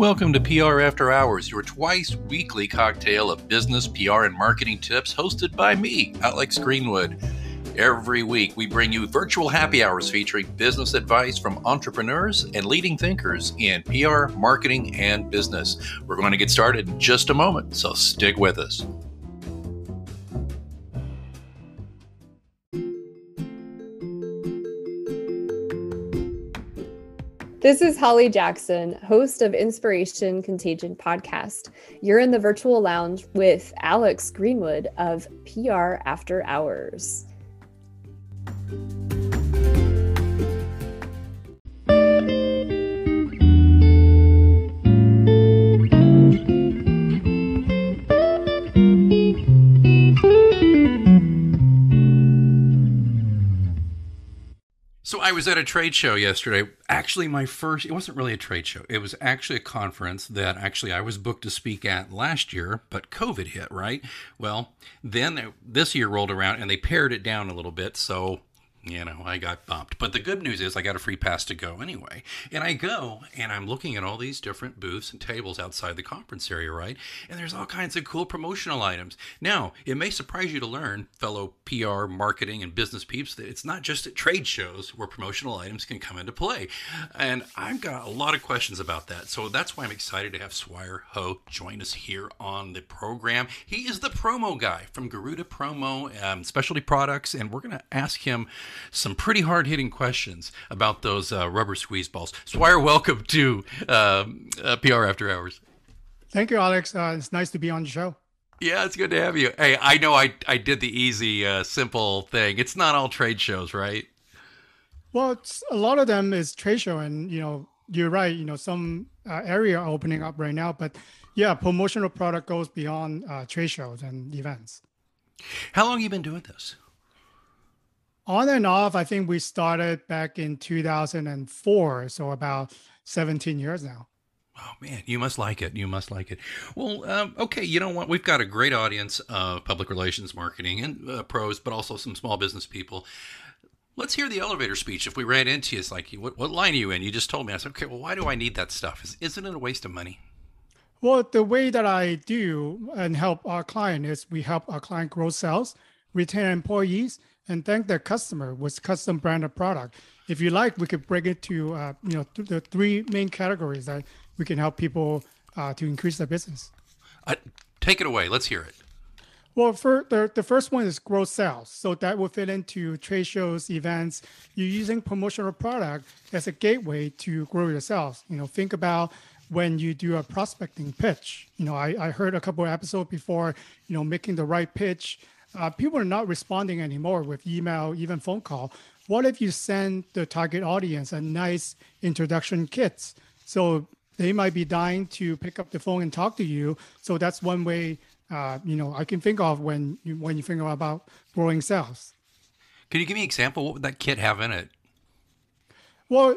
Welcome to PR After Hours, your twice weekly cocktail of business, PR, and marketing tips hosted by me, Alex Greenwood. Every week, we bring you virtual happy hours featuring business advice from entrepreneurs and leading thinkers in PR, marketing, and business. We're going to get started in just a moment, so stick with us. This is Holly Jackson, host of Inspiration Contagion podcast. You're in the virtual lounge with Alex Greenwood of PR After Hours. So I was at a trade show yesterday. Actually, my first, it wasn't really a trade show. It was actually a conference that actually I was booked to speak at last year, but COVID hit, right? Well, then this year rolled around and they pared it down a little bit. So you know, I got bumped. But the good news is I got a free pass to go anyway. And I go and I'm looking at all these different booths and tables outside the conference area, right? And there's all kinds of cool promotional items. Now, it may surprise you to learn, fellow PR, marketing, and business peeps, that it's not just at trade shows where promotional items can come into play. And I've got a lot of questions about that. So that's why I'm excited to have Swire Ho join us here on the program. He is the promo guy from Garuda Promo um, Specialty Products, and we're going to ask him some pretty hard hitting questions about those uh, rubber squeeze balls. Swire, welcome to uh, uh, PR After Hours. Thank you, Alex. Uh, it's nice to be on the show. Yeah, it's good to have you. Hey, I know I, I did the easy, uh, simple thing. It's not all trade shows, right? Well, a lot of them is trade show, and you know, you're right. You know, some uh, area are opening up right now, but yeah, promotional product goes beyond uh, trade shows and events. How long have you been doing this? On and off, I think we started back in 2004. So about 17 years now. Oh man, you must like it. You must like it. Well, um, okay. You know what? We've got a great audience of public relations, marketing, and uh, pros, but also some small business people. Let's hear the elevator speech. If we ran into you, it's like, what, what line are you in? You just told me. I said, okay. Well, why do I need that stuff? Is, isn't it a waste of money? Well, the way that I do and help our client is we help our client grow sales, retain employees, and thank their customer with custom branded product. If you like, we could break it to uh, you know th- the three main categories that we can help people uh, to increase their business. Uh, take it away. Let's hear it. Well, for the, the first one is growth sales. So that will fit into trade shows, events. You're using promotional product as a gateway to grow your sales. You know, think about when you do a prospecting pitch. You know, I, I heard a couple of episodes before, you know, making the right pitch uh, people are not responding anymore with email, even phone call. What if you send the target audience a nice introduction kit? So they might be dying to pick up the phone and talk to you. So that's one way, uh, you know, I can think of when you, when you think about growing sales. Can you give me an example? What would that kit have in it? Well,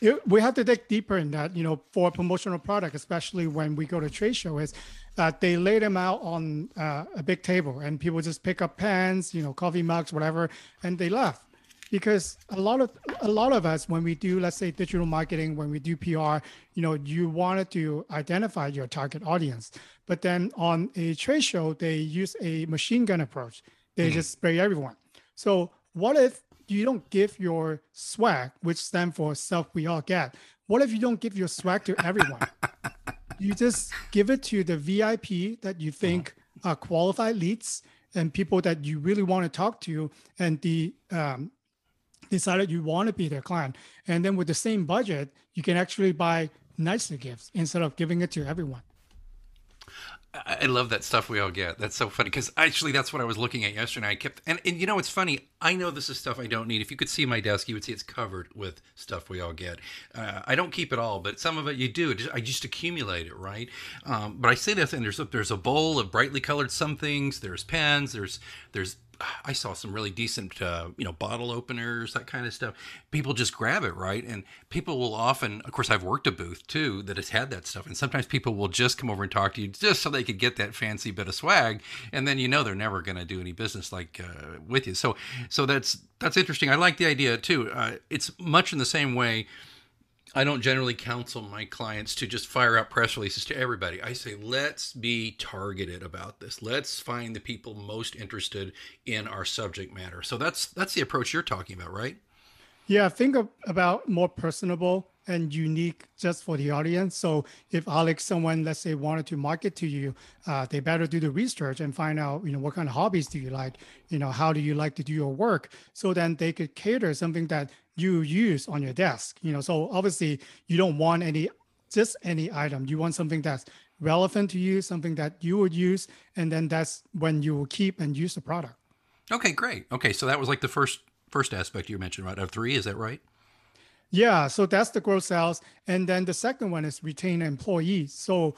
it, we have to dig deeper in that. You know, for a promotional product, especially when we go to trade show, is that they lay them out on uh, a big table and people just pick up pens, you know, coffee mugs, whatever, and they left. Because a lot of a lot of us, when we do, let's say, digital marketing, when we do PR, you know, you wanted to identify your target audience, but then on a trade show, they use a machine gun approach. They mm-hmm. just spray everyone. So what if you don't give your swag, which stands for stuff we all get? What if you don't give your swag to everyone? you just give it to the VIP that you think are qualified leads and people that you really want to talk to, and the um, decided you want to be their client. And then with the same budget, you can actually buy nicer gifts instead of giving it to everyone. I love that stuff we all get. That's so funny because actually that's what I was looking at yesterday. I kept and, and you know it's funny. I know this is stuff I don't need. If you could see my desk, you would see it's covered with stuff we all get. Uh, I don't keep it all, but some of it you do. I just accumulate it, right? Um, but I say this, and there's a, there's a bowl of brightly colored some things. There's pens. There's there's I saw some really decent, uh, you know, bottle openers, that kind of stuff. People just grab it, right? And people will often, of course, I've worked a booth too that has had that stuff. And sometimes people will just come over and talk to you just so they could get that fancy bit of swag. And then you know they're never going to do any business like uh, with you. So, so that's that's interesting. I like the idea too. Uh, it's much in the same way I don't generally counsel my clients to just fire out press releases to everybody. I say, let's be targeted about this. Let's find the people most interested in our subject matter. So that's that's the approach you're talking about, right? Yeah, think of, about more personable and unique just for the audience. So if Alex, someone let's say wanted to market to you, uh, they better do the research and find out, you know, what kind of hobbies do you like, you know, how do you like to do your work, so then they could cater something that you use on your desk. You know, so obviously you don't want any just any item. You want something that's relevant to you, something that you would use, and then that's when you will keep and use the product. Okay, great. Okay, so that was like the first first aspect you mentioned, right? Of three, is that right? Yeah, so that's the growth sales. And then the second one is retain employees. So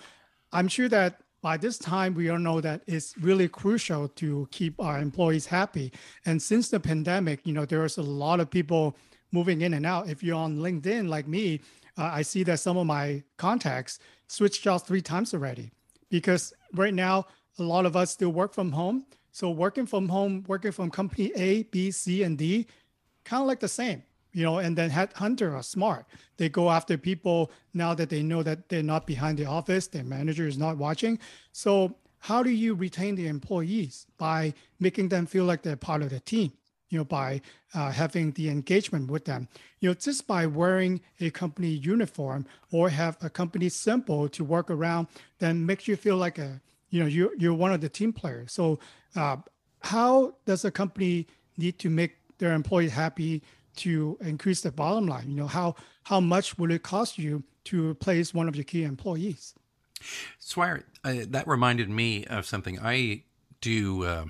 I'm sure that by this time, we all know that it's really crucial to keep our employees happy. And since the pandemic, you know, there's a lot of people moving in and out. If you're on LinkedIn like me, uh, I see that some of my contacts switched jobs three times already because right now, a lot of us still work from home. So working from home, working from company A, B, C, and D, kind of like the same you know, and then headhunter are smart. They go after people now that they know that they're not behind the office, their manager is not watching. So how do you retain the employees by making them feel like they're part of the team? You know, by uh, having the engagement with them. You know, just by wearing a company uniform or have a company symbol to work around, then makes you feel like a, you know, you're you're one of the team players. So, uh, how does a company need to make their employees happy to increase the bottom line? You know, how how much will it cost you to replace one of your key employees? Swire, uh, that reminded me of something I do. Uh,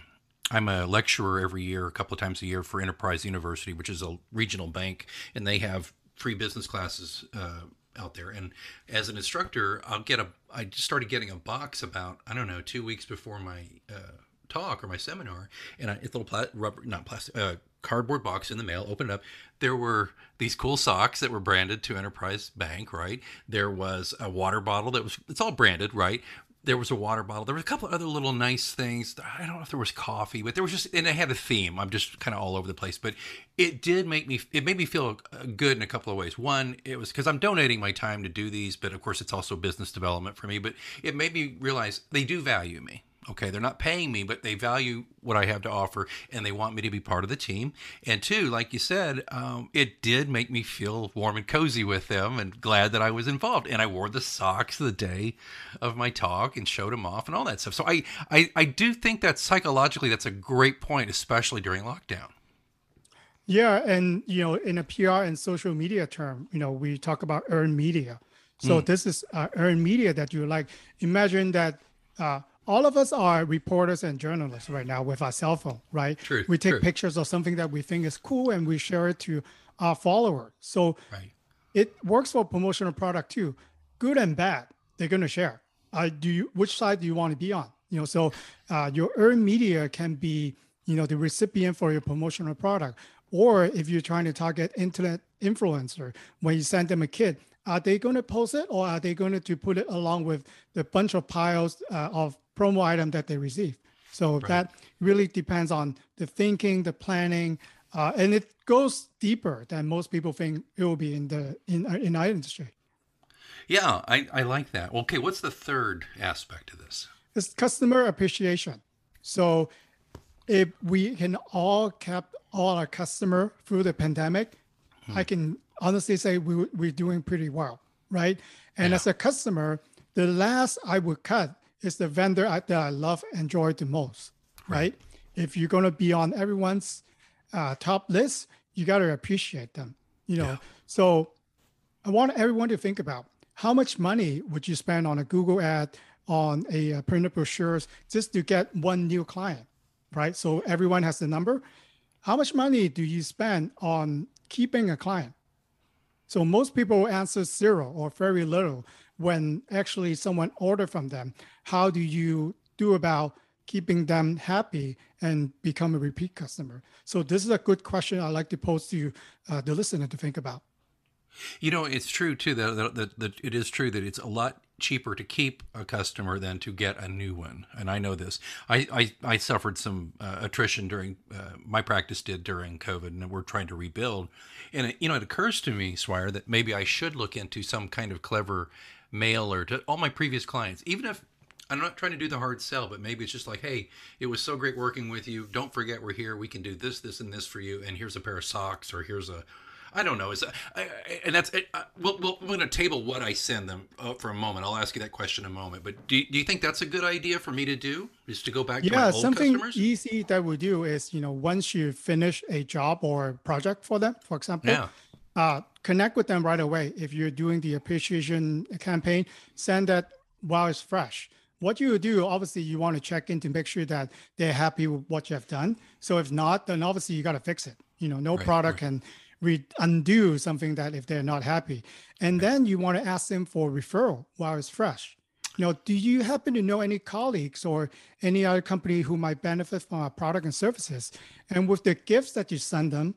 I'm a lecturer every year, a couple of times a year for Enterprise University, which is a regional bank, and they have free business classes uh, out there. And as an instructor, I'll get a. I just started getting a box about I don't know two weeks before my uh, talk or my seminar, and I, it's a little pla- rubber, not plastic, uh, cardboard box in the mail, opened up. There were these cool socks that were branded to Enterprise Bank, right? There was a water bottle that was, it's all branded, right? There was a water bottle. There was a couple other little nice things. I don't know if there was coffee, but there was just, and it had a theme. I'm just kind of all over the place, but it did make me, it made me feel uh, good in a couple of ways. One, it was because I'm donating my time to do these, but of course it's also business development for me, but it made me realize they do value me Okay, they're not paying me, but they value what I have to offer and they want me to be part of the team. And two, like you said, um, it did make me feel warm and cozy with them and glad that I was involved. And I wore the socks the day of my talk and showed them off and all that stuff. So I, I, I do think that psychologically that's a great point, especially during lockdown. Yeah, and you know, in a PR and social media term, you know, we talk about earned media. So mm. this is uh, earned media that you like. Imagine that uh, all of us are reporters and journalists right now with our cell phone, right? True, we take true. pictures of something that we think is cool and we share it to our followers. So right. it works for promotional product too. Good and bad, they're going to share. Uh, do you, which side do you want to be on? You know, so uh, your earned media can be, you know, the recipient for your promotional product. Or if you're trying to target internet influencer, when you send them a kit, are they going to post it or are they going to put it along with the bunch of piles uh, of promo item that they receive. So right. that really depends on the thinking, the planning, uh, and it goes deeper than most people think it will be in the in uh, in our industry. Yeah, I, I like that. Okay, what's the third aspect of this? It's customer appreciation. So if we can all kept all our customer through the pandemic, hmm. I can honestly say we, we're doing pretty well, right? And yeah. as a customer, the last I would cut is the vendor that I love and enjoy the most, right? right? If you're going to be on everyone's uh, top list, you got to appreciate them, you know. Yeah. So I want everyone to think about how much money would you spend on a Google ad, on a, a uh, printed brochures, just to get one new client, right? So everyone has the number. How much money do you spend on keeping a client? So most people answer zero or very little when actually someone order from them how do you do about keeping them happy and become a repeat customer so this is a good question i like to pose to uh, the listener to think about you know it's true too that, that, that it is true that it's a lot cheaper to keep a customer than to get a new one. And I know this. I, I, I suffered some uh, attrition during uh, my practice did during COVID, and we're trying to rebuild. And it, you know, it occurs to me, Swire, that maybe I should look into some kind of clever mailer to all my previous clients, even if I'm not trying to do the hard sell, but maybe it's just like, hey, it was so great working with you. Don't forget we're here. We can do this, this, and this for you. And here's a pair of socks, or here's a I don't know. Is that, I, and that's uh, we'll, we'll, we're going to table what I send them uh, for a moment. I'll ask you that question in a moment. But do, do you think that's a good idea for me to do? Is to go back to yeah, my old something customers? easy that we do is you know once you finish a job or project for them, for example, yeah. Uh, connect with them right away. If you're doing the appreciation campaign, send that while it's fresh what you do, obviously, you want to check in to make sure that they're happy with what you have done. So if not, then obviously you got to fix it. You know, no right, product right. can re- undo something that if they're not happy. And right. then you want to ask them for referral while it's fresh. You know, do you happen to know any colleagues or any other company who might benefit from our product and services? And with the gifts that you send them,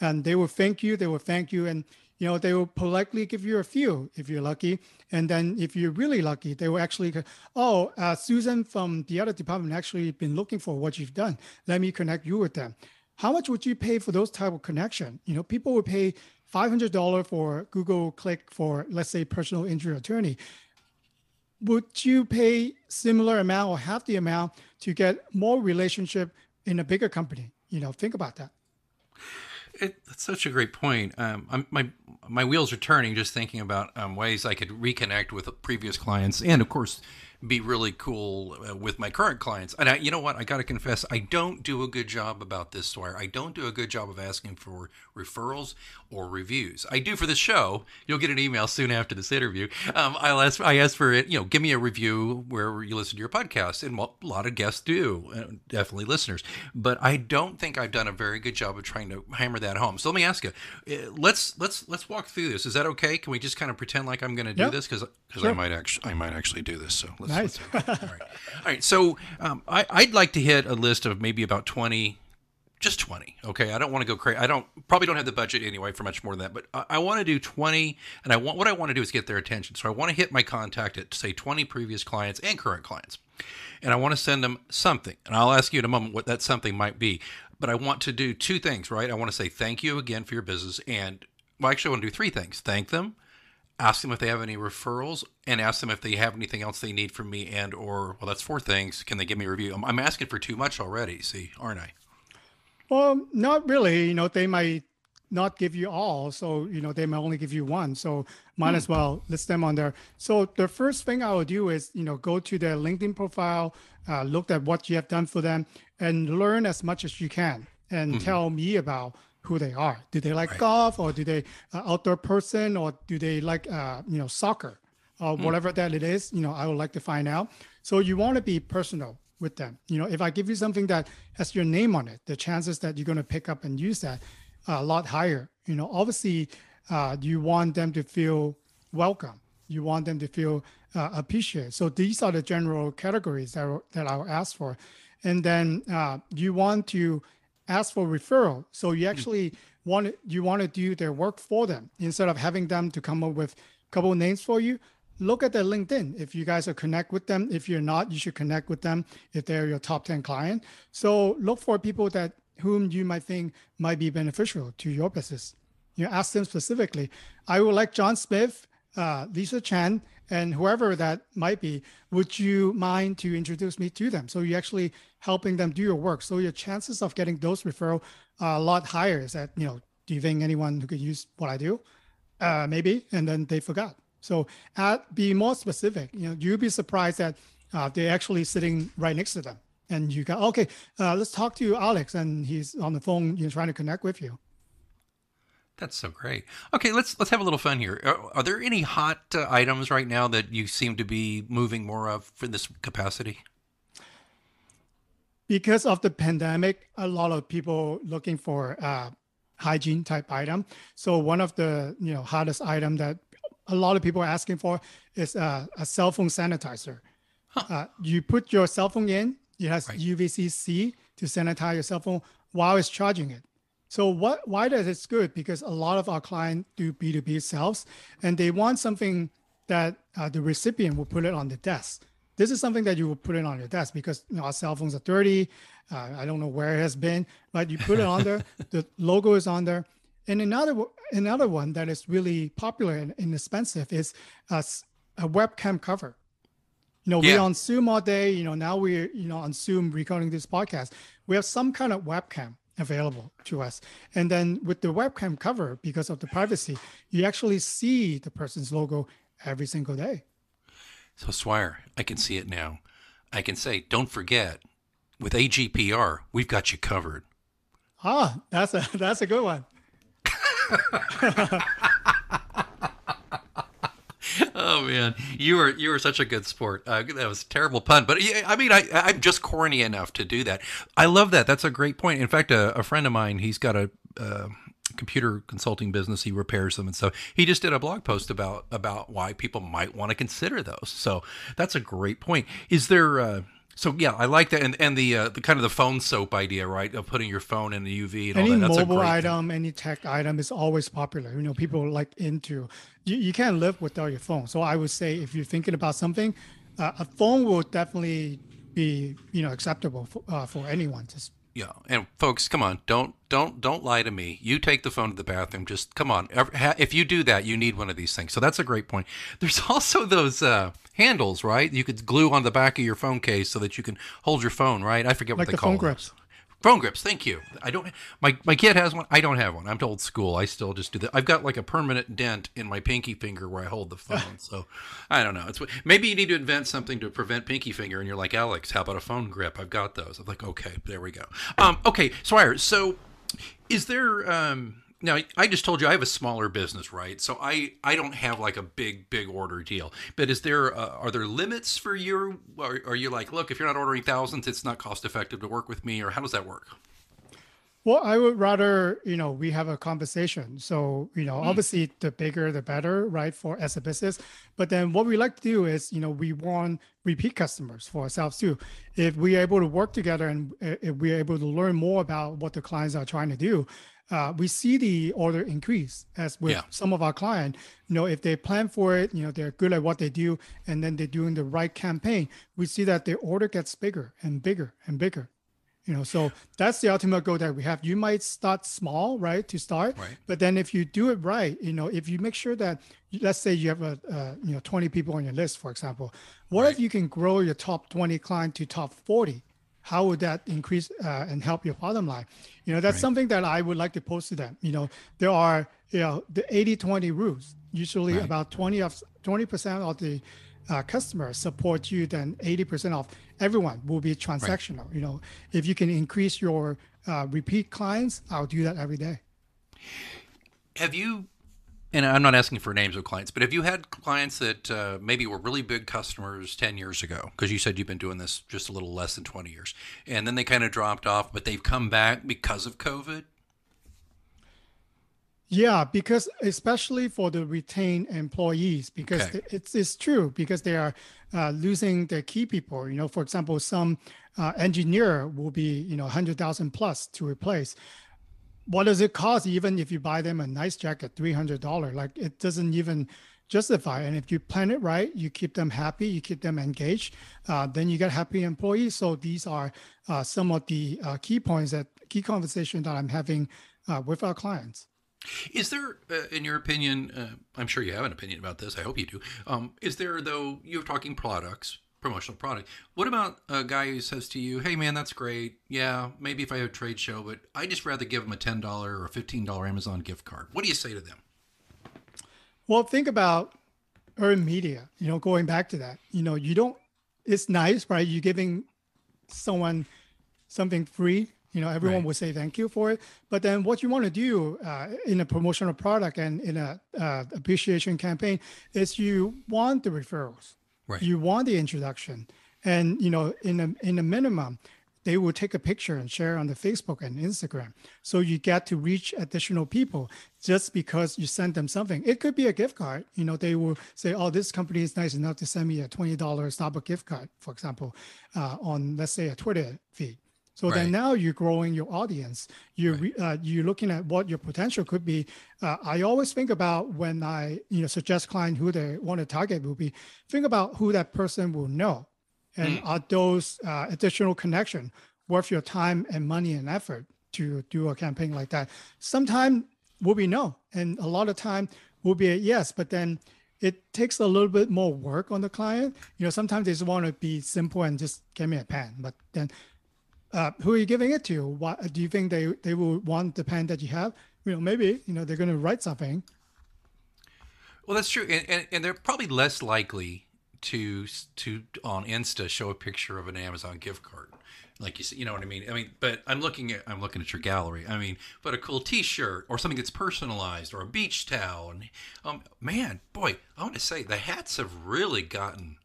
and they will thank you, they will thank you, and you know, they will politely give you a few if you're lucky. And then if you're really lucky, they will actually oh, uh, Susan from the other department actually been looking for what you've done. Let me connect you with them. How much would you pay for those type of connection? You know, people would pay $500 for Google Click for, let's say, personal injury attorney. Would you pay similar amount or half the amount to get more relationship in a bigger company? You know, think about that. It, that's such a great point. Um, my my wheels are turning just thinking about um, ways I could reconnect with previous clients, and of course, be really cool uh, with my current clients. And I, you know what? I got to confess, I don't do a good job about this, Swire. I don't do a good job of asking for referrals or reviews. I do for the show. You'll get an email soon after this interview. Um, I'll ask, I ask for it, you know, give me a review where you listen to your podcast. And a lot of guests do, uh, definitely listeners. But I don't think I've done a very good job of trying to hammer that home. So let me ask you, uh, let's, let's, let's walk through this. Is that okay? Can we just kind of pretend like I'm going to do this? Cause, cause sure. I might actually, I might actually do this. So let's, nice. Let's, all right. All right. So um, I, I'd like to hit a list of maybe about 20 just 20 okay i don't want to go crazy i don't probably don't have the budget anyway for much more than that but i, I want to do 20 and i want what i want to do is get their attention so i want to hit my contact at say 20 previous clients and current clients and i want to send them something and i'll ask you in a moment what that something might be but i want to do two things right i want to say thank you again for your business and well actually i want to do three things thank them ask them if they have any referrals and ask them if they have anything else they need from me and or well that's four things can they give me a review i'm, I'm asking for too much already see aren't i well, not really. You know, they might not give you all. So, you know, they might only give you one. So might hmm. as well list them on there. So the first thing I will do is, you know, go to their LinkedIn profile, uh, look at what you have done for them and learn as much as you can and mm-hmm. tell me about who they are. Do they like right. golf or do they uh, outdoor person or do they like, uh, you know, soccer or mm. whatever that it is, you know, I would like to find out. So you want to be personal with them. You know, if I give you something that has your name on it, the chances that you're going to pick up and use that are a lot higher. You know, obviously, uh, you want them to feel welcome. You want them to feel uh, appreciated. So these are the general categories that, that I'll ask for. And then uh, you want to ask for referral. So you actually want you want to do their work for them instead of having them to come up with a couple of names for you look at their LinkedIn. If you guys are connect with them, if you're not, you should connect with them if they're your top 10 client. So look for people that whom you might think might be beneficial to your business. You ask them specifically. I would like John Smith, uh, Lisa Chan, and whoever that might be. Would you mind to introduce me to them? So you're actually helping them do your work. So your chances of getting those referral are a lot higher. Is that you know? Do you think anyone who could use what I do? Uh, maybe, and then they forgot. So add, be more specific. You know, you'd be surprised that uh, they're actually sitting right next to them. And you go, okay, uh, let's talk to Alex, and he's on the phone, you know, trying to connect with you. That's so great. Okay, let's let's have a little fun here. Are, are there any hot uh, items right now that you seem to be moving more of for this capacity? Because of the pandemic, a lot of people looking for uh, hygiene type item. So one of the you know hottest item that a lot of people are asking for is a, a cell phone sanitizer. Huh. Uh, you put your cell phone in, it has right. UVC-C to sanitize your cell phone while it's charging it. So what? Why that is good? Because a lot of our clients do B2B sales, and they want something that uh, the recipient will put it on the desk. This is something that you will put it on your desk because you know, our cell phones are dirty. Uh, I don't know where it has been, but you put it on there. the logo is on there. And another another one that is really popular and inexpensive is a, a webcam cover. You know, yeah. we're on Zoom all day. You know, now we're you know on Zoom recording this podcast. We have some kind of webcam available to us. And then with the webcam cover, because of the privacy, you actually see the person's logo every single day. So, Swire, I can see it now. I can say, don't forget, with AGPR, we've got you covered. Ah, that's a that's a good one. oh man, you were you were such a good sport. Uh, that was a terrible pun, but I mean, I I'm just corny enough to do that. I love that. That's a great point. In fact, a, a friend of mine, he's got a. Uh, computer consulting business he repairs them and so he just did a blog post about about why people might want to consider those so that's a great point is there uh, so yeah, I like that, and and the uh, the kind of the phone soap idea, right, of putting your phone in the UV and any all that. That's mobile item, thing. any tech item is always popular. You know, people like into. You, you can't live without your phone. So I would say if you're thinking about something, uh, a phone will definitely be you know acceptable for, uh, for anyone to yeah, and folks, come on, don't don't don't lie to me. You take the phone to the bathroom. Just come on. If you do that, you need one of these things. So that's a great point. There's also those uh, handles, right? You could glue on the back of your phone case so that you can hold your phone, right? I forget like what they the call phone grips. Phone grips. Thank you. I don't. My my kid has one. I don't have one. I'm old school. I still just do that. I've got like a permanent dent in my pinky finger where I hold the phone. so I don't know. It's maybe you need to invent something to prevent pinky finger. And you're like Alex. How about a phone grip? I've got those. I'm like, okay, there we go. Um, okay, Swire. So is there um now I just told you I have a smaller business, right? So I I don't have like a big big order deal. But is there uh, are there limits for your Are, are you like, look, if you're not ordering thousands, it's not cost effective to work with me, or how does that work? Well, I would rather, you know, we have a conversation. So, you know, mm. obviously the bigger the better, right, for as a business. But then what we like to do is, you know, we want repeat customers for ourselves too. If we're able to work together and uh, if we're able to learn more about what the clients are trying to do, uh, we see the order increase as with yeah. some of our client You know, if they plan for it, you know, they're good at what they do, and then they're doing the right campaign, we see that the order gets bigger and bigger and bigger. You know, so that's the ultimate goal that we have. You might start small, right, to start, right. but then if you do it right, you know, if you make sure that, let's say you have a, uh, you know, 20 people on your list, for example, what right. if you can grow your top 20 client to top 40? How would that increase uh, and help your bottom line you know that's right. something that i would like to post to them you know there are you know the 80 20 rules usually right. about 20 of 20% of the uh, customers support you then 80% of everyone will be transactional right. you know if you can increase your uh, repeat clients i'll do that every day have you and I'm not asking for names of clients, but have you had clients that uh, maybe were really big customers 10 years ago? Because you said you've been doing this just a little less than 20 years. And then they kind of dropped off, but they've come back because of COVID? Yeah, because especially for the retained employees, because okay. it's, it's true, because they are uh, losing their key people. You know, for example, some uh, engineer will be, you know, 100,000 plus to replace what does it cost even if you buy them a nice jacket $300 like it doesn't even justify and if you plan it right you keep them happy you keep them engaged uh, then you get happy employees so these are uh, some of the uh, key points that key conversation that i'm having uh, with our clients is there, uh, in your opinion, uh, I'm sure you have an opinion about this. I hope you do. Um, is there, though, you're talking products, promotional product. What about a guy who says to you, "Hey, man, that's great. Yeah, maybe if I have a trade show, but I just rather give them a ten dollar or a fifteen dollar Amazon gift card." What do you say to them? Well, think about earned media. You know, going back to that. You know, you don't. It's nice, right? You're giving someone something free. You know, everyone right. would say thank you for it. But then, what you want to do uh, in a promotional product and in a uh, appreciation campaign is you want the referrals Right. You want the introduction, and you know, in a in a minimum, they will take a picture and share on the Facebook and Instagram. So you get to reach additional people just because you send them something. It could be a gift card. You know, they will say, "Oh, this company is nice enough to send me a twenty dollars Starbucks gift card," for example, uh, on let's say a Twitter feed. So Right. then now you're growing your audience. You're re- uh, you're looking at what your potential could be. Uh, I always think about when I you know suggest client who they want to target will be. Think about who that person will know, and are those uh, additional connection worth your time and money and effort to do a campaign like that? Sometimes will be no, and a lot of time will be a yes. But then it takes a little bit more work on the client. You know, sometimes they just want to be simple and just give me a pen. But then, uh, who are you giving it to? What do you think they they will want the pen that you have? You know, maybe you know they're going to write something. Well, that's true, and, and, and they're probably less likely to to on Insta show a picture of an Amazon gift card, like you said. You know what I mean? I mean, but I'm looking at I'm looking at your gallery. I mean, but a cool T-shirt or something that's personalized or a beach towel, and um, man, boy, I want to say the hats have really gotten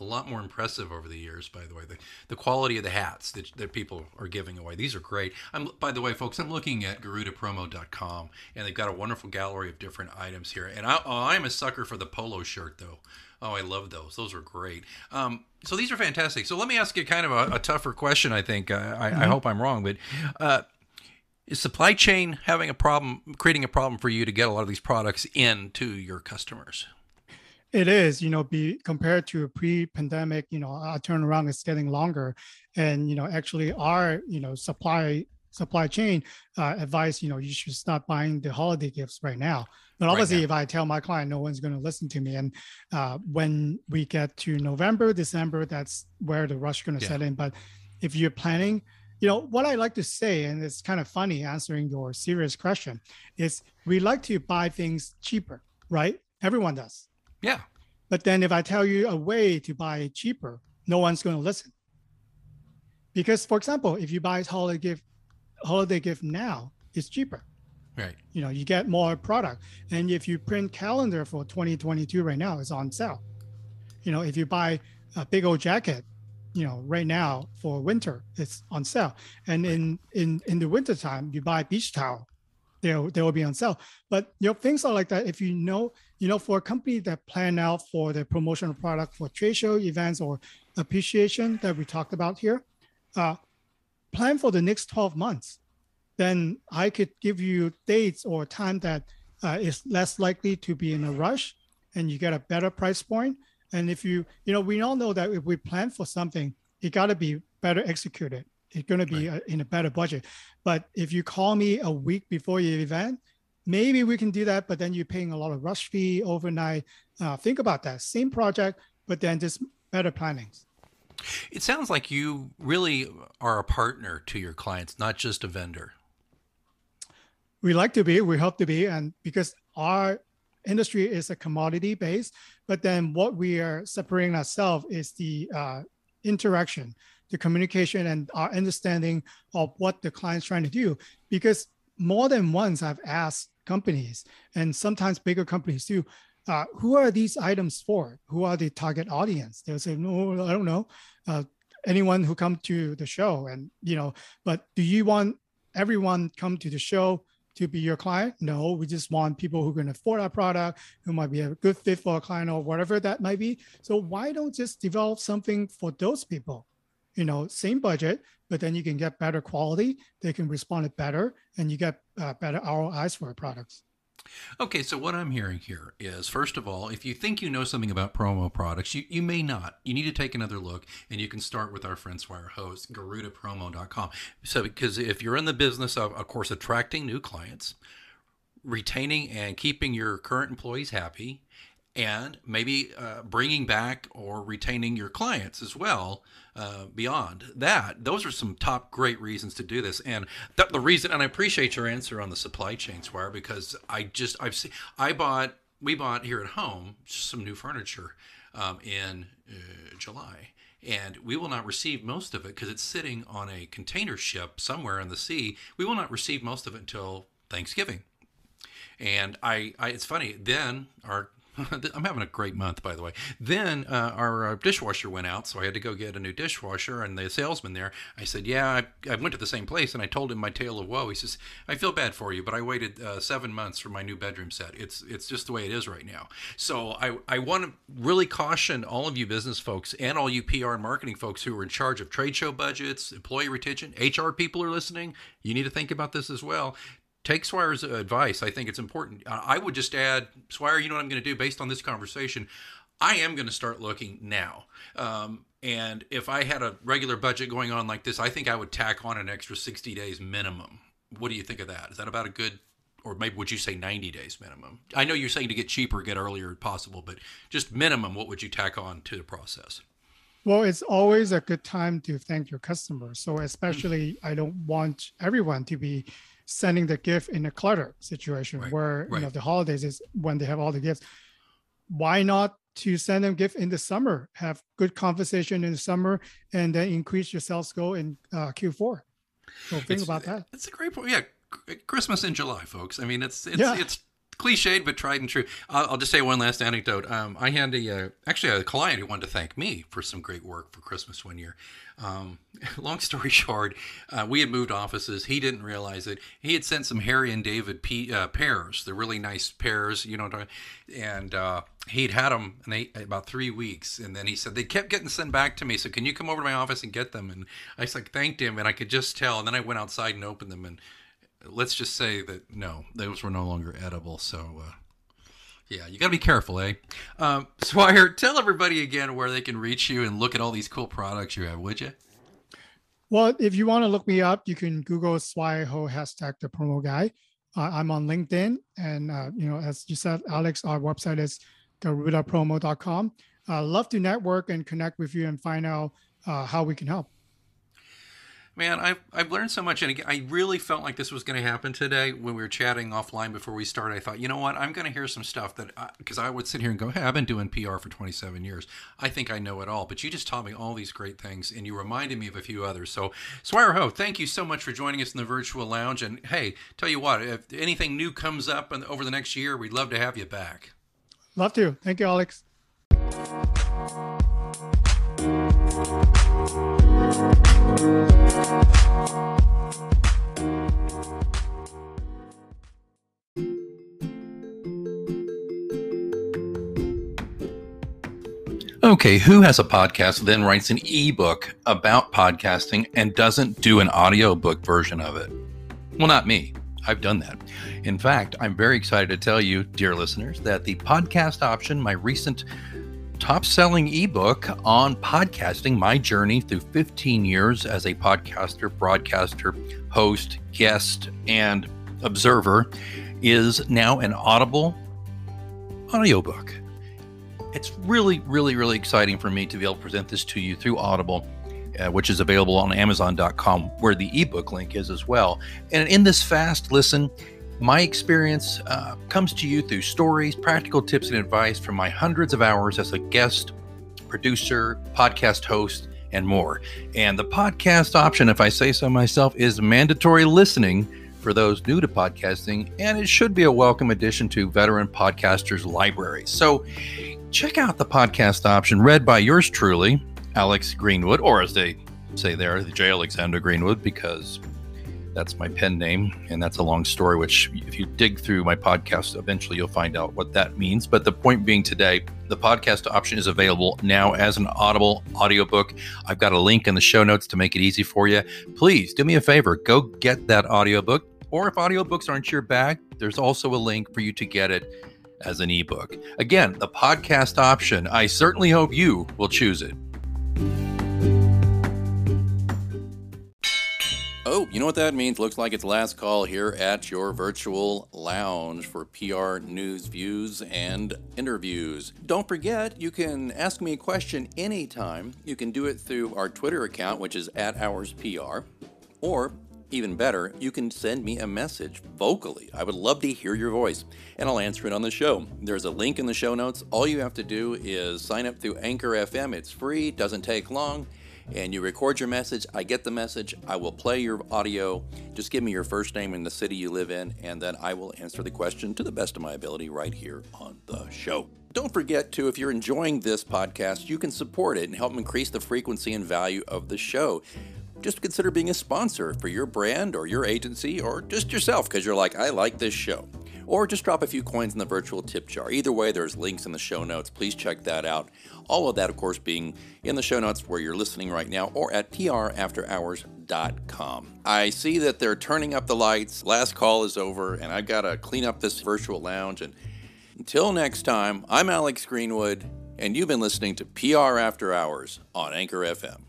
a lot more impressive over the years. By the way, the, the quality of the hats that, that people are giving away, these are great. I'm by the way, folks, I'm looking at GarudaPromo.com, and they've got a wonderful gallery of different items here. And I, oh, I'm a sucker for the polo shirt, though. Oh, I love those. Those are great. Um, so these are fantastic. So let me ask you kind of a, a tougher question. I think uh, I, I hope I'm wrong, but. Uh, is supply chain having a problem, creating a problem for you to get a lot of these products into your customers? It is, you know, be compared to a pre-pandemic, you know, our turnaround is getting longer, and you know, actually, our you know supply supply chain uh, advice, you know, you should stop buying the holiday gifts right now. But Right obviously, now. if I tell my client, no one's going to listen to me, and uh, when we get to November, December, that's where the rush going to Yeah. set in. But if you're planning, you know, what I like to say, and it's kind of funny answering your serious question, is we like to buy things cheaper, right? Everyone does. Yeah. But then if I tell you a way to buy cheaper, no one's going to listen. Because for example, if you buy holiday gift holiday gift now, it's cheaper. Right. You know, you get more product. And if you print calendar for 2022 right now, it's on sale. You know, if you buy a big old jacket, you know, right now for winter, it's on sale. And in in in the winter time, you buy beach towel, they'll they will be on sale. But you know, things are like that. If you know, you know, for a company that plan out for the promotional product for trade show events or appreciation that we talked about here, uh, plan for the next 12 months. Then I could give you dates or time that uh, is less likely to be in a rush, and you get a better price point. And if you, you know, we all know that if we plan for something, it got to be better executed. It's going to be uh in a better budget. But if you call me a week before your event, maybe we can do that. But then you're paying a lot of rush fee overnight. Uh, think about that. Same project, but then just better plannings. It sounds like you really are a partner to your clients, not just a vendor. we like to be we hope to be and because our industry is a commodity based but then what we are separating ourselves is the uh, interaction the communication and our understanding of what the client's trying to do because more than once i've asked companies and sometimes bigger companies too uh, who are these items for who are the target audience they'll say no i don't know uh, anyone who come to the show and you know but do you want everyone come to the show to be your client. No, we just want people who can afford our product, who might be a good fit for a client or whatever that might be. So why don't just develop something for those people? You know, same budget, but then you can get better quality. They can respond it better, and you get uh, better ROIs for products. Okay, so what I'm hearing here is first of all, if you think you know something about promo products, you, you may not. You need to take another look, and you can start with our friend Swire Ho's, GarudaPromo.com. So, because if you're in the business of, of course, attracting new clients, retaining and keeping your current employees happy, and maybe uh, bringing back or retaining your clients as well uh, beyond that. Those are some top great reasons to do this. And th- the reason and i appreciate your answer on the supply chain Swire because i just i've seen i bought we bought here at home some new furniture um, in uh, july. And we will not receive most of it because it's sitting on a container ship somewhere in the sea. We will not receive most of it until thanksgiving. And I, I it's funny then our I'm having a great month, by the way. Then uh, our uh, dishwasher went out, so I had to go get a new dishwasher. And the salesman there, I said, "Yeah, I, I went to the same place." And I told him my tale of woe. He says, "I feel bad for you, but I waited uh, seven months for my new bedroom set. It's it's just the way it is right now." So I I want to really caution all of you business folks and all you PR and marketing folks who are in charge of trade show budgets, employee retention, HR people are listening. You need to think about this as well take Swire's advice. I think it's important. I would just add, Swire, you know what I'm going to do based on this conversation? I am going to start looking now. Um, and if I had a regular budget going on like this, I think I would tack on an extra 60 days minimum. What do you think of that? Is that about a good, or maybe would you say 90 days minimum? I know you're saying to get cheaper, get earlier possible, but just minimum, what would you tack on to the process? Well, it's always a good time to thank your customers. So, especially, I don't want everyone to be sending the gift in a clutter situation right, where right. you know the holidays is when they have all the gifts. Why not to send them gift in the summer? Have good conversation in the summer and then increase your sales goal in uh, q4 so think it's, about that. it's a great point yeah christmas in july folks. I mean it's it's yeah. it's cliched but tried and true. I'll, I'll just say one last anecdote. Um, I had a uh, actually a client who wanted to thank me for some great work for Christmas one year. Um, long story short, uh, we had moved offices. He didn't realize it. He had sent some Harry and David P, uh, pears. They're really nice pears, you know, and uh, he'd had them about three weeks. And then he said they kept getting sent back to me. So can you come over to my office and get them? And I like thanked him, and I could just tell. And then I went outside and opened them and let's just say that no, those were no longer edible. So, uh, yeah, you got to be careful, eh? Um, Swire, tell everybody again where they can reach you and look at all these cool products you have, would you? Well, if you want to look me up, you can Google Swire Ho hashtag the promo guy. Uh, I'm on LinkedIn, and uh, you know, as you said, Alex, our website is garudapromo.com. I uh, love to network and connect with you and find out uh, how we can help man, I've, I've learned so much. And I really felt like this was going to happen today when we were chatting offline before we started. I thought, you know what? I'm going to hear some stuff that, because I, I, would sit here and go, hey, I've been doing PR for 27 years. I think I know it all. But you just taught me all these great things and you reminded me of a few others. So, Swire Ho, thank you so much for joining us in the virtual lounge. And hey, tell you what, if anything new comes up over the next year, we'd love to have you back. Love to. Thank you, Alex. Okay, who has a podcast then writes an ebook about podcasting and doesn't do an audiobook version of it? Well, not me. I've done that. In fact, I'm very excited to tell you, dear listeners, that the podcast option, my recent top selling ebook on podcasting, my journey through 15 years as a podcaster, broadcaster, host, guest, and observer, is now an Audible audiobook. It's really, really, really exciting for me to be able to present this to you through Audible. Uh, which is available on Amazon.com, where the ebook link is as well. And in this fast listen, my experience uh, comes to you through stories, practical tips, and advice from my hundreds of hours as a guest, producer, podcast host, and more. And the podcast option, if I say so myself, is mandatory listening for those new to podcasting, and it should be a welcome addition to veteran podcasters' library. So check out the podcast option read by yours truly, Alex Greenwood, or as they say there, the J. Alexander Greenwood, because that's my pen name, and that's a long story, which, if you dig through my podcast, eventually you'll find out what that means. But the point being today, the podcast option is available now as an Audible audiobook. I've got a link in the show notes to make it easy for you. Please do me a favor, go get that audiobook. Or if audiobooks aren't your bag, there's also a link for you to get it as an ebook. Again, the podcast option. I certainly hope you will choose it. Oh, you know what that means? Looks like it's last call here at your virtual lounge for PR news, views, and interviews. Don't forget, you can ask me a question anytime. You can do it through our Twitter account, which is at OursPR, or even better, you can send me a message vocally. I would love to hear your voice, and I'll answer it on the show. There's a link in the show notes. All you have to do is sign up through Anchor FM. It's free, doesn't take long and you record your message. I get the message. I will play your audio. Just give me your first name and the city you live in, and then I will answer the question to the best of my ability right here on the show. don't forget to, if you're enjoying this podcast, you can support it and help increase the frequency and value of the show. Just consider being a sponsor for your brand or your agency or just yourself because you're like, I like this show. Or just drop a few coins in the virtual tip jar. Either way, there's links in the show notes. Please check that out. All of that, of course, being in the show notes where you're listening right now or at prafterhours.com. I see that they're turning up the lights. Last call is over, and I've got to clean up this virtual lounge. And until next time, I'm Alex Greenwood, and you've been listening to PR After Hours on Anchor FM.